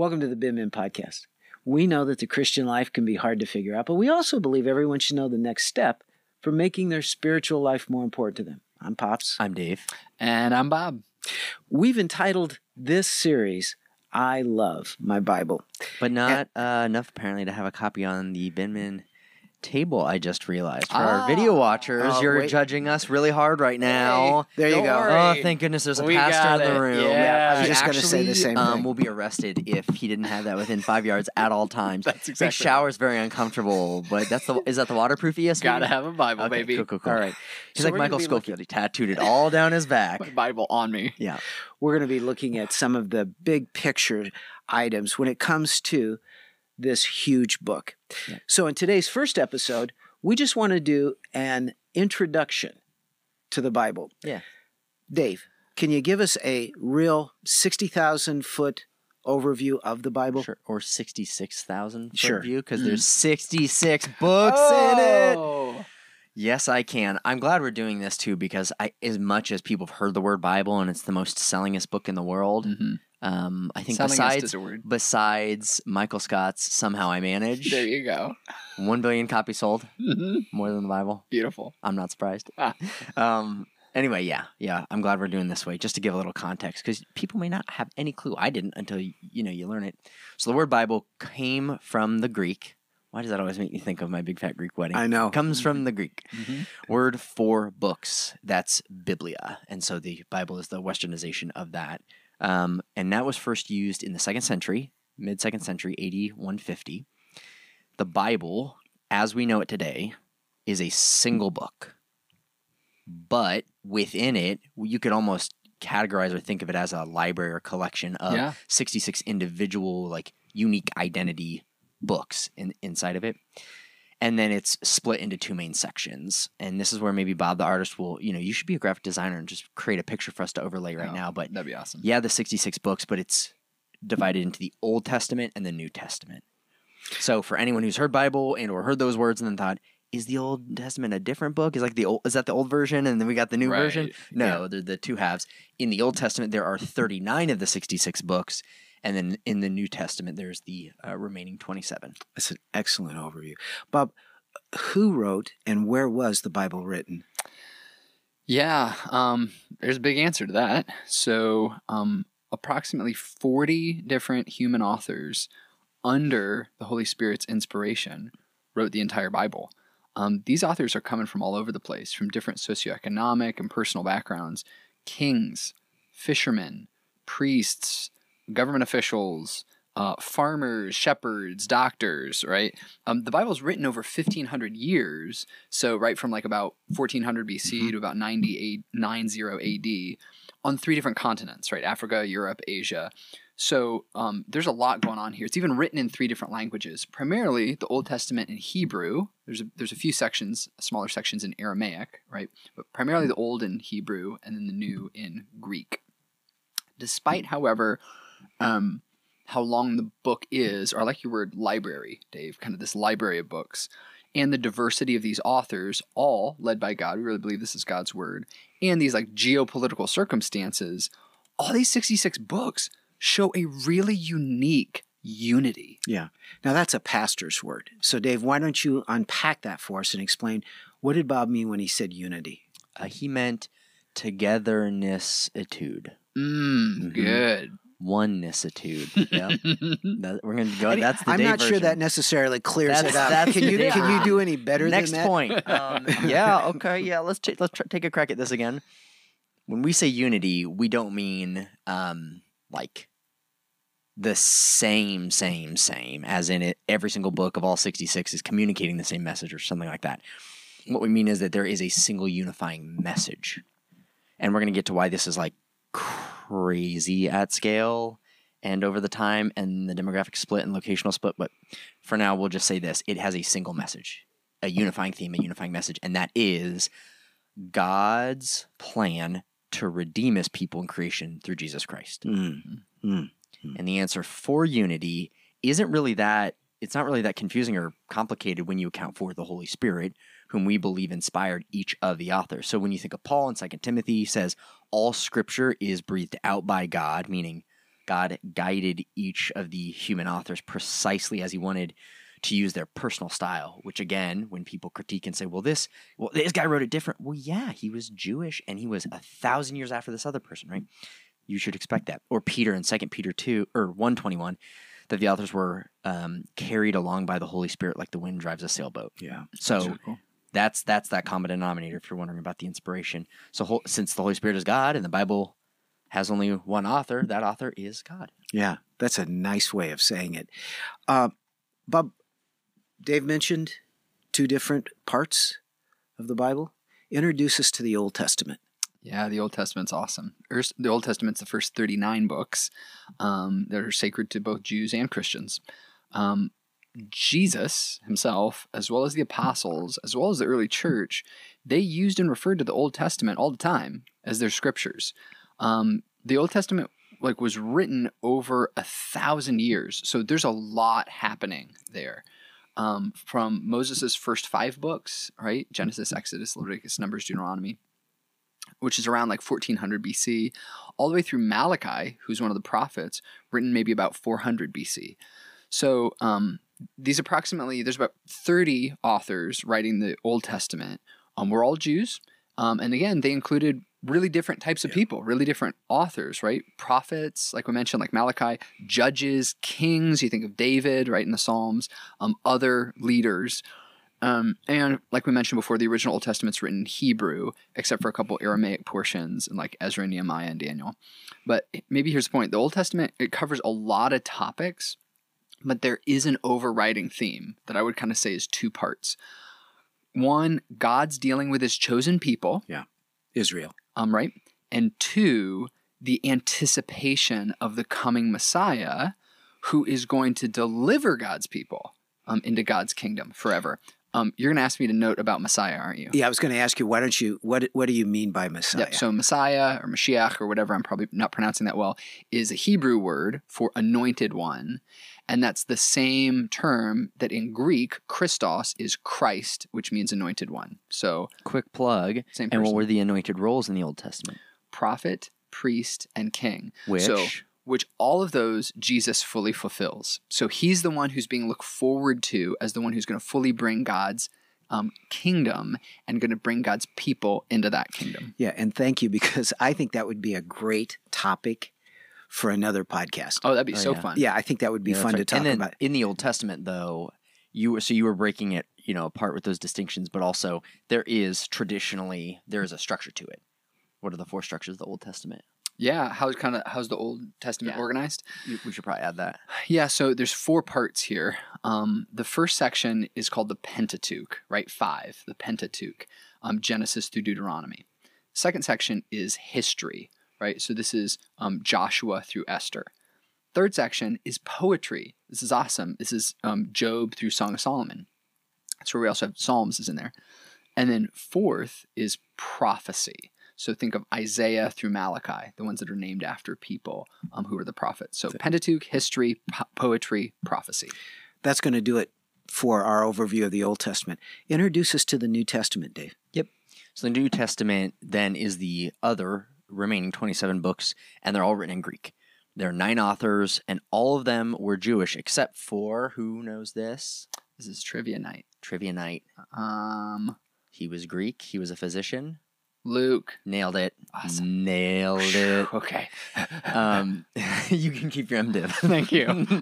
Welcome to the Bin Bin Podcast. We know that the Christian life can be hard to figure out, but we also believe everyone should know the next step for making their spiritual life more important to them. I'm Pops. I'm Dave. And I'm Bob. We've entitled this series, I Love My Bible. But not uh, enough apparently to have a copy on the Binman table. I just realized for our video watchers, Oh, you're wait. judging us really hard right now. There you Don't go. worry. Oh, thank goodness there's a We pastor in the room. Yeah. I was he just going to say the same um, thing. will be arrested if he didn't have that within five yards at all times. That's Big exactly shower's very uncomfortable, but that's the is that the waterproof ESV? Gotta have a Bible, okay, baby. Cool, cool, cool. All right. He's So like Michael be Scofield. He tattooed it all down his back. My Bible on me. Yeah. We're going to be looking at some of the big picture items when it comes to this huge book. Yeah. So, in today's first episode, we just want to do an introduction to the Bible. Yeah. Dave, can you give us a real 60,000 foot overview of the Bible? Sure. Or 66,000 foot Sure. view because Mm. there's 66 books in it. Yes, I can. I'm glad we're doing this too because I, as much as people have heard the word Bible and it's the most sellingest book in the world, Mhm. um, I think besides is a word. besides Michael Scott's "Somehow I Manage," There you go. one billion copies sold, Mhm. more than the Bible. Beautiful. I'm not surprised. Ah. Um, anyway, yeah, yeah. I'm glad we're doing this way just to give a little context because people may not have any clue. I didn't until you know you learn it. So the word Bible came from the Greek. Why does that always make me think of my big fat Greek wedding? I know. comes from the Greek Mhm. word for books. That's Biblia, and so the Bible is the Westernization of that. Um, and that was first used in the second century, mid second century, AD 150. The Bible, as we know it today, is a single book, but within it, you could almost categorize or think of it as a library or collection of Yeah. 66 individual, like unique identity books in, inside of it. And then it's split into two main sections. And this is where maybe bob the artist will you know you should be a graphic designer and just create a picture for us to overlay right Oh, now but That'd be awesome. yeah the 66 books but it's divided into the old testament and the new testament. So for anyone who's heard bible and or heard those words and then thought is the old testament a different book? Is like the old is that the old version and then we got the new version? Right. no they're the two halves. In the old testament there are 39 of the 66 books and then in the new testament there's the uh, remaining 27 That's an excellent overview. Bob, who wrote and where was the Bible written? Yeah, um, there's a big answer to that. So, um, approximately 40 different human authors under the Holy Spirit's inspiration wrote the entire Bible. Um, these authors are coming from all over the place, from different socioeconomic and personal backgrounds kings, fishermen, priests, government officials, uh, farmers, shepherds, doctors, right? Um, the Bible's written over 1,500 years. So, right from like about 1400 BC to about 90, 90 AD on three different continents, right? Africa, Europe, Asia. So, um, there's a lot going on here. It's even written in three different languages, primarily the Old Testament in Hebrew. There's a, there's a few sections, smaller sections in Aramaic, right? But primarily the Old in Hebrew and then the New in Greek. Despite, however, um, how long the book is, or I like your word library, Dave, kind of this library of books, and the diversity of these authors, all led by God. We really believe this is God's word, and these like geopolitical circumstances, all these 66 books show a really unique unity. Yeah. Now that's a pastor's word. So Dave, why don't you unpack that for us and explain what did Bob mean when he said unity? uh, he meant togethernessitude Mmm, Mhm. good. Onenessitude. Yeah. That, we're gonna go I mean, that's the I'm Dave not sure that necessarily clears That's- it up. that's Can you Dave can you do any better next than that? point. Um, yeah okay yeah let's ta- let's try, take a crack at this again. When we say unity we don't mean um like the same same same as in it every single book of all 66 is communicating the same message or something like that. What we mean is that there is a single unifying message. And we're going to get to why this is like crazy at scale and over the time and the demographic split and locational split but for now we'll just say this it has a single message a unifying theme a unifying message and that is god's plan to redeem his people in creation through jesus christ. Mm. and the answer for unity isn't really that it's not really that confusing or complicated when you account for the Holy Spirit, whom we believe inspired each of the authors. So when you think of Paul in 2 Timothy, he says all scripture is breathed out by God, meaning God guided each of the human authors precisely as he wanted to use their personal style, which again, when people critique and say, well, this, well, this guy wrote it different. Well, yeah, he was Jewish and he was a thousand years after this other person, right? You should expect that. Or Peter in Second Peter 2 or 121, that the authors were um, carried along by the Holy Spirit like the wind drives a sailboat. Yeah. So cool. That's that's that common denominator if you're wondering about the inspiration. So whole, since the Holy Spirit is God and the Bible has only one author, that author is God. Yeah, that's a nice way of saying it. Uh, Bob, Dave mentioned two different parts of the Bible. Introduce us to the Old Testament. Yeah, the Old Testament's awesome. The Old Testament's the first 39 books um, that are sacred to both Jews and Christians. Um, Jesus himself, as well as the apostles, as well as the early church, they used and referred to the Old Testament all the time as their scriptures. Um, the Old Testament like was written over a thousand years, so there's a lot happening there. Um, from Moses' first five books, right? Genesis, Exodus, Leviticus, Numbers, Deuteronomy, which is around like 1400 BC, all the way through Malachi, who's one of the prophets, written maybe about 400 BC. So um, these approximately, there's about 30 authors writing the Old Testament. Um, we're all Jews. Um, and again, they included really different types of Yeah. people, really different authors, right? Prophets, like we mentioned, like Malachi, judges, kings. You think of David, right, in the Psalms, um, other leaders. Um, and like we mentioned before, the original Old Testament's written in Hebrew, except for a couple Aramaic portions and like Ezra, Nehemiah, and Daniel. But maybe here's the point: the Old Testament it covers a lot of topics, but there is an overriding theme that I would kind of say is two parts. One, God's dealing with His chosen people, Yeah. Israel. um, right? And two, the anticipation of the coming Messiah who is going to deliver God's people um, into God's kingdom forever. Um, you're going to ask me to note about Messiah, aren't you? Yeah, I was going to ask you, why don't you, what, what do you mean by Messiah? Yep. So Messiah or Mashiach or whatever, I'm probably not pronouncing that well, is a Hebrew word for anointed one. And that's the same term that in Greek, Christos is Christ, which means anointed one. So Quick plug. same And what were the anointed roles in the Old Testament? prophet, priest, and king. Which So, which all of those Jesus fully fulfills. So he's the one who's being looked forward to as the one who's going to fully bring God's um, kingdom and going to bring God's people into that kingdom. yeah, and thank you because I think that would be a great topic for another podcast. Oh, that'd be Oh, so yeah. fun. yeah, I think that would be Yeah, that's fun to right. talk and then about. in the Old Testament, though, you were so you were breaking it, you know, apart with those distinctions, but also there is traditionally there is a structure to it. What are the four structures of the Old Testament? Yeah, how's kind of how's the Old Testament Yeah. organized? We should probably add that. Yeah, so there's four parts here. Um, the first section is called the Pentateuch, right? Five, the Pentateuch, um, Genesis through Deuteronomy. Second section is history, right? So this is um, Joshua through Esther. Third section is poetry. This is awesome. This is um, Job through Song of Solomon. That's where we also have Psalms is in there. And then fourth is prophecy. So think of Isaiah through Malachi, the ones that are named after people um, who are the prophets. So Pentateuch, history, po- poetry, prophecy. That's going to do it for our overview of the Old Testament. Introduce us to the New Testament, Dave. Yep. So the New Testament then is the other remaining 27 books, and they're all written in Greek. There are nine authors, and all of them were Jewish, except for who knows this? This is trivia night. Trivia night. Um, He was Greek. He was a physician. Luke. Nailed it. Awesome. Nailed it. Okay. Um, you can keep your MDiv. Thank you.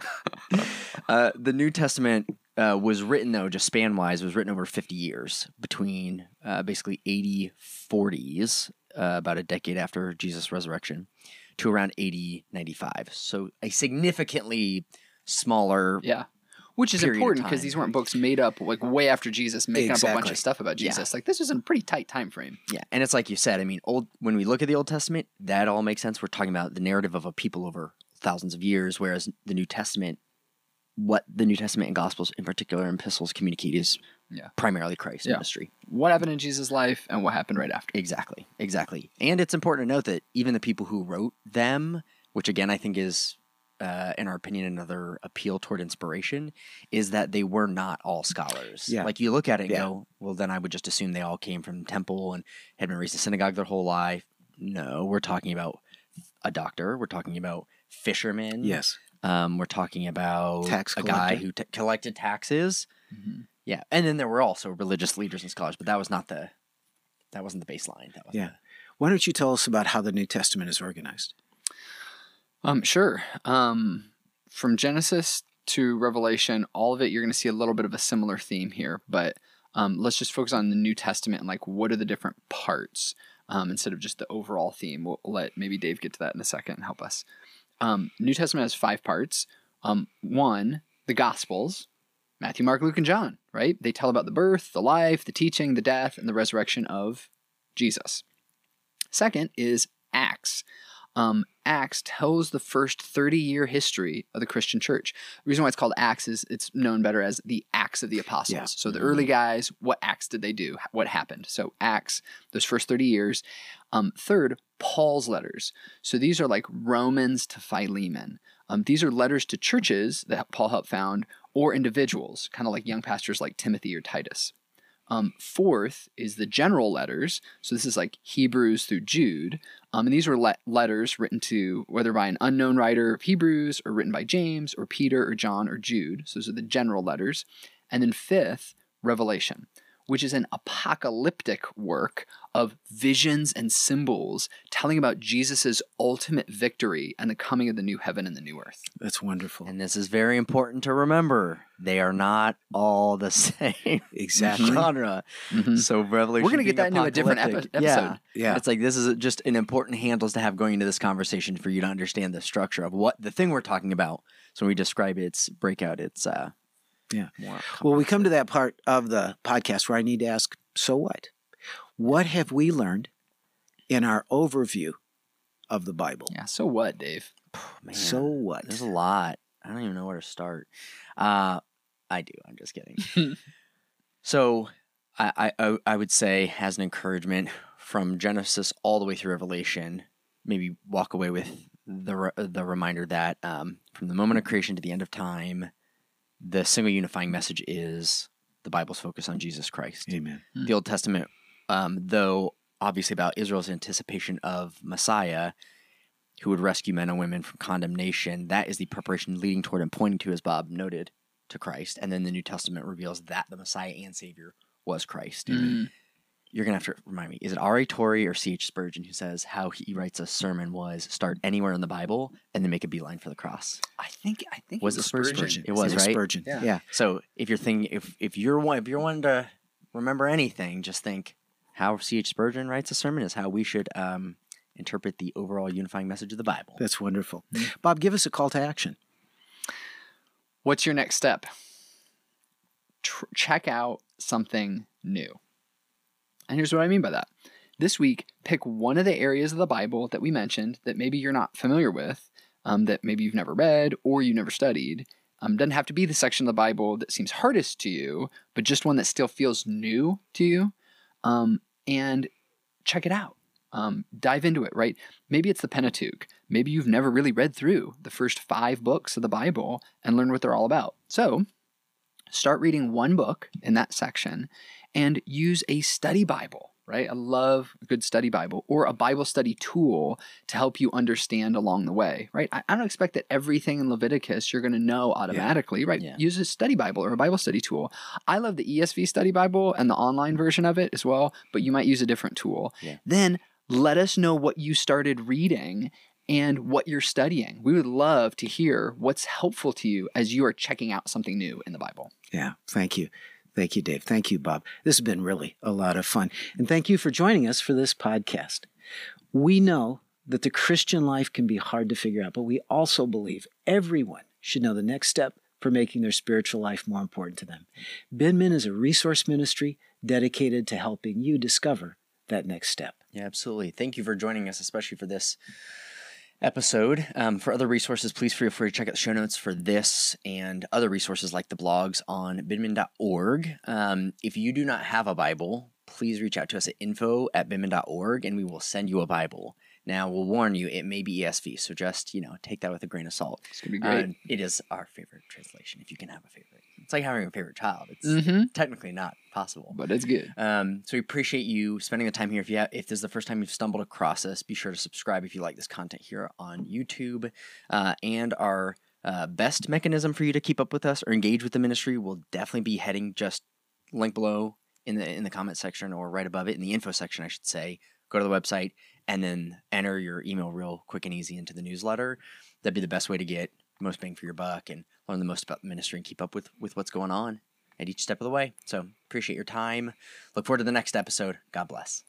uh, the New Testament uh, was written, though, just span wise, was written over 50 years between uh, basically 80 40s, uh, about a decade after Jesus' resurrection, to around 80 95. So a significantly smaller. yeah. Which is important because these weren't books made up like way after Jesus, making up a bunch of stuff about Yeah. Jesus. Like this was in a pretty tight time frame. Yeah, and it's like you said. I mean, old when we look at the Old Testament, that all makes sense. We're talking about the narrative of a people over thousands of years, whereas the New Testament, what the New Testament and Gospels in particular, and epistles communicate is Yeah. primarily Christ's Yeah. ministry. What happened in Jesus' life and what happened right after. Exactly, exactly. And it's important to note that even the people who wrote them, which again I think is, uh, in our opinion, another appeal toward inspiration, is that they were not all scholars. Yeah. Like you look at it and Yeah. go, well, then I would just assume they all came from temple and had been raised in synagogue their whole life. No, we're talking about a doctor. We're talking about fishermen. Yes. Um, we're talking about Tax a guy who t- collected taxes. Mhm. Yeah, and then there were also religious leaders and scholars, but that was not the that wasn't the baseline. That was Yeah. Why don't you tell us about how the New Testament is organized? Um, sure. Um, from Genesis to Revelation, all of it, you're going to see a little bit of a similar theme here, but um, let's just focus on the New Testament and like what are the different parts um, instead of just the overall theme. We'll let maybe Dave get to that in a second and help us. Um, New Testament has five parts. Um, one, the Gospels, Matthew, Mark, Luke, and John, right? They tell about the birth, the life, the teaching, the death, and the resurrection of Jesus. Second is Acts. Um, Acts tells the first 30 year history of the Christian church. The reason why it's called Acts is it's known better as the Acts of the Apostles. Yeah. So the early guys, what acts did they do? What happened? So Acts, those first 30 years. Um, third, Paul's letters. So these are like Romans to Philemon. Um, these are letters to churches that Paul helped found or individuals, kind of like young pastors like Timothy or Titus. Um, fourth is the general letters. So this is like Hebrews through Jude. Um, and these were le- letters written to whether by an unknown writer of Hebrews or written by James or Peter or John or Jude. So those are the general letters. And then fifth, Revelation, which is an apocalyptic work of visions and symbols telling about Jesus' ultimate victory and the coming of the new heaven and the new earth. That's wonderful. And this is very important to remember. They are not all the same exactly. genre. Mhm. So Revelation. We're gonna get that into a different epi- episode. Yeah. Yeah. It's like this is just an important handles to have going into this conversation for you to understand the structure of what the thing we're talking about. So when we describe its breakout, it's uh Yeah. more Well, we come to that part of the podcast where I need to ask, so what? What have we learned in our overview of the Bible? Yeah, so what, Dave? man, So what? There's a lot. I don't even know where to start. Uh, I do. I'm just kidding. so, I, I I- would say as an encouragement from Genesis all the way through Revelation, maybe walk away with the re- the reminder that um, from the moment of creation to the end of time, the single unifying message is the Bible's focus on Jesus Christ Amen. the Old Testament, um, though obviously about Israel's anticipation of Messiah, who would rescue men and women from condemnation, that is the preparation leading toward and pointing to, as Bob noted, to Christ. And then the New Testament reveals that the Messiah and Savior was Christ. Mm. You're going to have to remind me is it R.A. Torrey or C.H. Spurgeon who says how he writes a sermon was start anywhere in the Bible and then make a beeline for the cross? I think I think Was it it was Spurgeon? Spurgeon. It was, right? Spurgeon. Yeah. yeah. So if you're thinking, if if you're one, if you're one to remember anything, just think how C.H. Spurgeon writes a sermon is how we should um, interpret the overall unifying message of the Bible. That's wonderful. Bob, give us a call to action. What's your next step? Tr- check out something new. And here's what I mean by that. This week, pick one of the areas of the Bible that we mentioned that maybe you're not familiar with, um, that maybe you've never read or you never studied. Um, doesn't have to be the section of the Bible that seems hardest to you, but just one that still feels new to you. Um, and check it out. Um, dive into it, right? Maybe it's the Pentateuch. Maybe you've never really read through the first five books of the Bible and learn what they're all about. So start reading one book in that section and use a study Bible, right? I love a good study Bible or a Bible study tool to help you understand along the way, right? I, I don't expect that everything in Leviticus you're going to know automatically, right? Yeah. Use a study Bible or a Bible study tool. I love the ESV study Bible and the online version of it as well, but you might use a different tool. Yeah. Then let us know what you started reading and what you're studying. We would love to hear what's helpful to you as you are checking out something new in the Bible. Yeah. Thank you. Thank you, Dave. Thank you, Bob. This has been really a lot of fun. And thank you for joining us for this podcast. We know that the Christian life can be hard to figure out, but we also believe everyone should know the next step for making their spiritual life more important to them. Binmin is a resource ministry dedicated to helping you discover that next step. Yeah, absolutely. Thank you for joining us, especially for this episode. Um, for other resources, please feel free to check out the show notes for this and other resources like the blogs on bidman.org. Um, if you do not have a Bible, please reach out to us at info at bidman.org and we will send you a Bible. Now, we'll warn you, it may be ESV, so just, you know, take that with a grain of salt. It's going to be great. Uh, it is our favorite translation, if you can have a favorite. It's like having a favorite child. It's Mm-hmm. technically not possible. But it's good. Um, so we appreciate you spending the time here. If you have, if this is the first time you've stumbled across us, be sure to subscribe if you like this content here on YouTube. Uh, and our uh, best mechanism for you to keep up with us or engage with the ministry will definitely be heading just link below in the in the comment section or right above it in the info section, I should say. Go to the website and then enter your email real quick and easy into the newsletter. That'd be the best way to get most bang for your buck and learn the most about the ministry and keep up with with what's going on at each step of the way. So appreciate your time. Look forward to the next episode. God bless.